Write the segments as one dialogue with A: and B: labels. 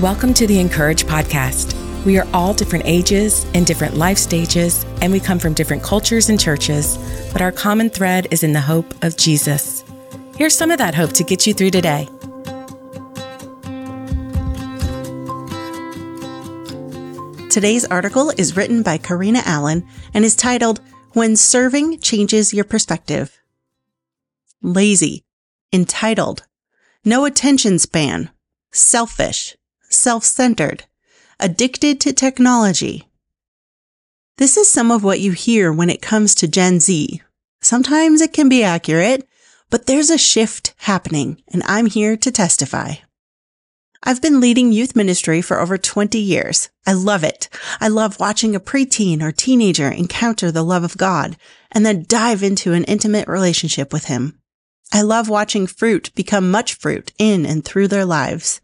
A: Welcome to the Encourage podcast. We are all different ages and different life stages, and we come from different cultures and churches, but our common thread is in the hope of Jesus. Here's some of that hope to get you through today.
B: Today's article is written by Karina Allen and is titled When Serving Changes Your Perspective. Lazy, entitled, no attention span, selfish, self-centered, addicted to technology. This is some of what you hear when it comes to Gen Z. Sometimes it can be accurate, but there's a shift happening and I'm here to testify. I've been leading youth ministry for over 20 years. I love it. I love watching a preteen or teenager encounter the love of God and then dive into an intimate relationship with Him. I love watching fruit become much fruit in and through their lives.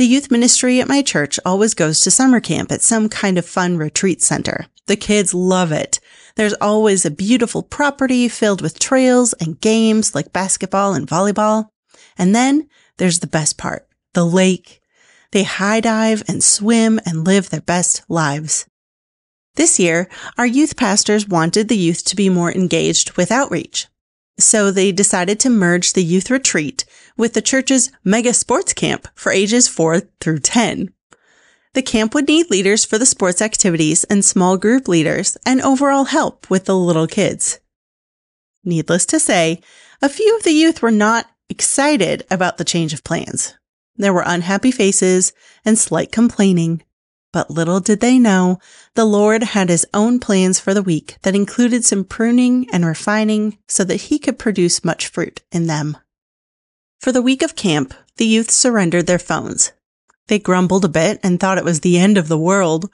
B: The youth ministry at my church always goes to summer camp at some kind of fun retreat center. The kids love it. There's always a beautiful property filled with trails and games like basketball and volleyball. And then there's the best part, the lake. They high dive and swim and live their best lives. This year, our youth pastors wanted the youth to be more engaged with outreach. So they decided to merge the youth retreat with the church's mega sports camp for ages 4 through 10. The camp would need leaders for the sports activities and small group leaders and overall help with the little kids. Needless to say, a few of the youth were not excited about the change of plans. There were unhappy faces and slight complaining. But little did they know, the Lord had his own plans for the week that included some pruning and refining so that he could produce much fruit in them. For the week of camp, the youth surrendered their phones. They grumbled a bit and thought it was the end of the world,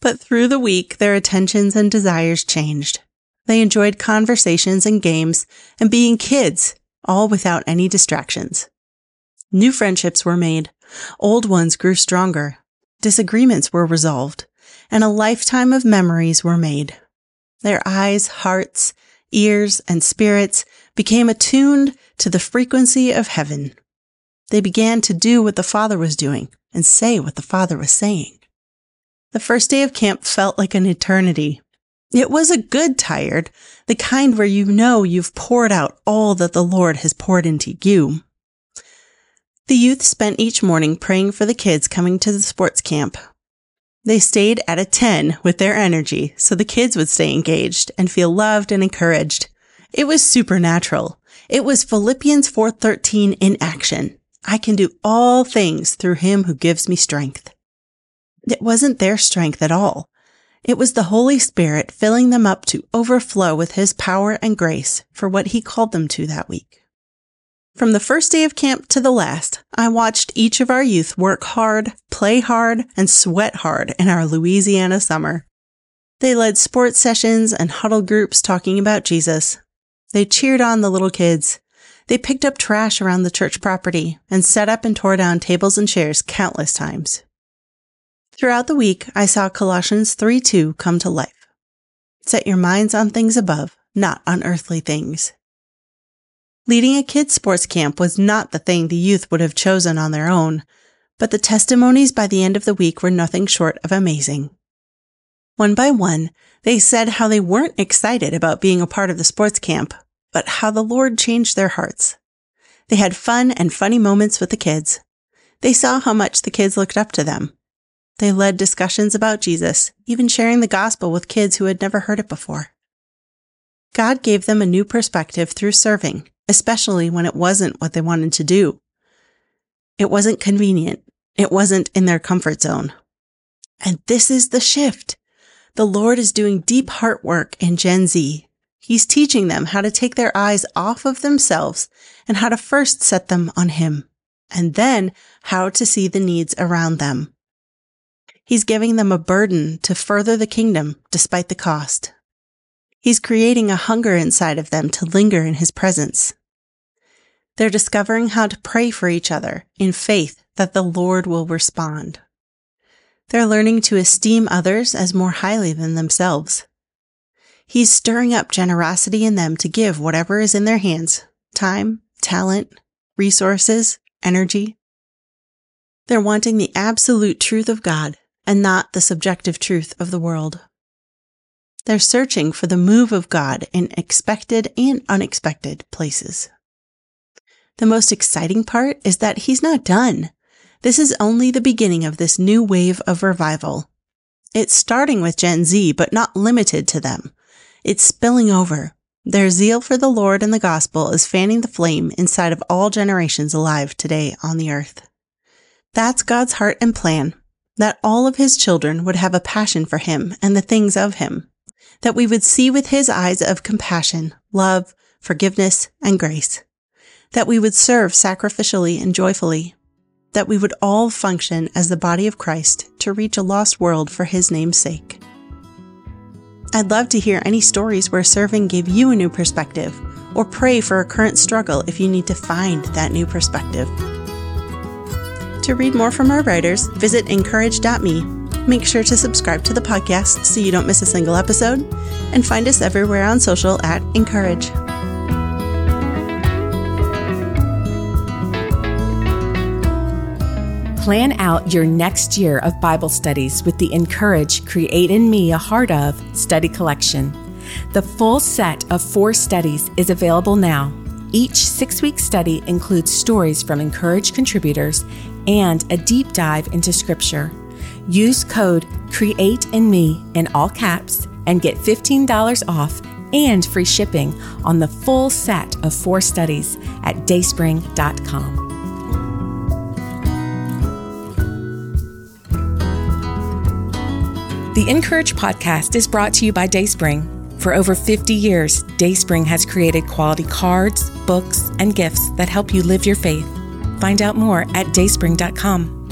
B: but through the week, their attentions and desires changed. They enjoyed conversations and games and being kids, all without any distractions. New friendships were made. Old ones grew stronger disagreements were resolved, and a lifetime of memories were made. Their eyes, hearts, ears, and spirits became attuned to the frequency of heaven. They began to do what the Father was doing and say what the Father was saying. The first day of camp felt like an eternity. It was a good tired, the kind where you know you've poured out all that the Lord has poured into you. The youth spent each morning praying for the kids coming to the sports camp. They stayed at a 10 with their energy so the kids would stay engaged and feel loved and encouraged. It was supernatural. It was Philippians 4:13 in action. I can do all things through him who gives me strength. It wasn't their strength at all. It was the Holy Spirit filling them up to overflow with his power and grace for what he called them to that week. From the first day of camp to the last, I watched each of our youth work hard, play hard, and sweat hard in our Louisiana summer. They led sports sessions and huddle groups talking about Jesus. They cheered on the little kids. They picked up trash around the church property and set up and tore down tables and chairs countless times. Throughout the week, I saw Colossians 3 2 come to life. Set your minds on things above, not on earthly things. Leading a kids' sports camp was not the thing the youth would have chosen on their own, but the testimonies by the end of the week were nothing short of amazing. One by one, they said how they weren't excited about being a part of the sports camp, but how the Lord changed their hearts. They had fun and funny moments with the kids. They saw how much the kids looked up to them. They led discussions about Jesus, even sharing the gospel with kids who had never heard it before. God gave them a new perspective through serving especially when it wasn't what they wanted to do. It wasn't convenient. It wasn't in their comfort zone. And this is the shift. The Lord is doing deep heart work in Gen Z. He's teaching them how to take their eyes off of themselves and how to first set them on Him, and then how to see the needs around them. He's giving them a burden to further the kingdom despite the cost. He's creating a hunger inside of them to linger in his presence. They're discovering how to pray for each other in faith that the Lord will respond. They're learning to esteem others as more highly than themselves. He's stirring up generosity in them to give whatever is in their hands time, talent, resources, energy. They're wanting the absolute truth of God and not the subjective truth of the world. They're searching for the move of God in expected and unexpected places. The most exciting part is that he's not done. This is only the beginning of this new wave of revival. It's starting with Gen Z, but not limited to them. It's spilling over. Their zeal for the Lord and the gospel is fanning the flame inside of all generations alive today on the earth. That's God's heart and plan, that all of his children would have a passion for him and the things of him, that we would see with his eyes of compassion, love, forgiveness, and grace, that we would serve sacrificially and joyfully, that we would all function as the body of Christ to reach a lost world for his name's sake. I'd love to hear any stories where serving gave you a new perspective, or pray for a current struggle if you need to find that new perspective. To read more from our writers, visit incourage.me. Make sure to subscribe to the podcast so you don't miss a single episode, and find us everywhere on social at Encourage.
A: Plan out your next year of Bible studies with the Encourage Create in Me a Heart of study collection. The full set of four studies is available now. Each six week study includes stories from Encourage contributors and a deep dive into Scripture. Use code CREATE in Me in all caps and get $15 off and free shipping on the full set of four studies at dayspring.com. The Encourage podcast is brought to you by Dayspring. For over 50 years, Dayspring has created quality cards, books, and gifts that help you live your faith. Find out more at dayspring.com.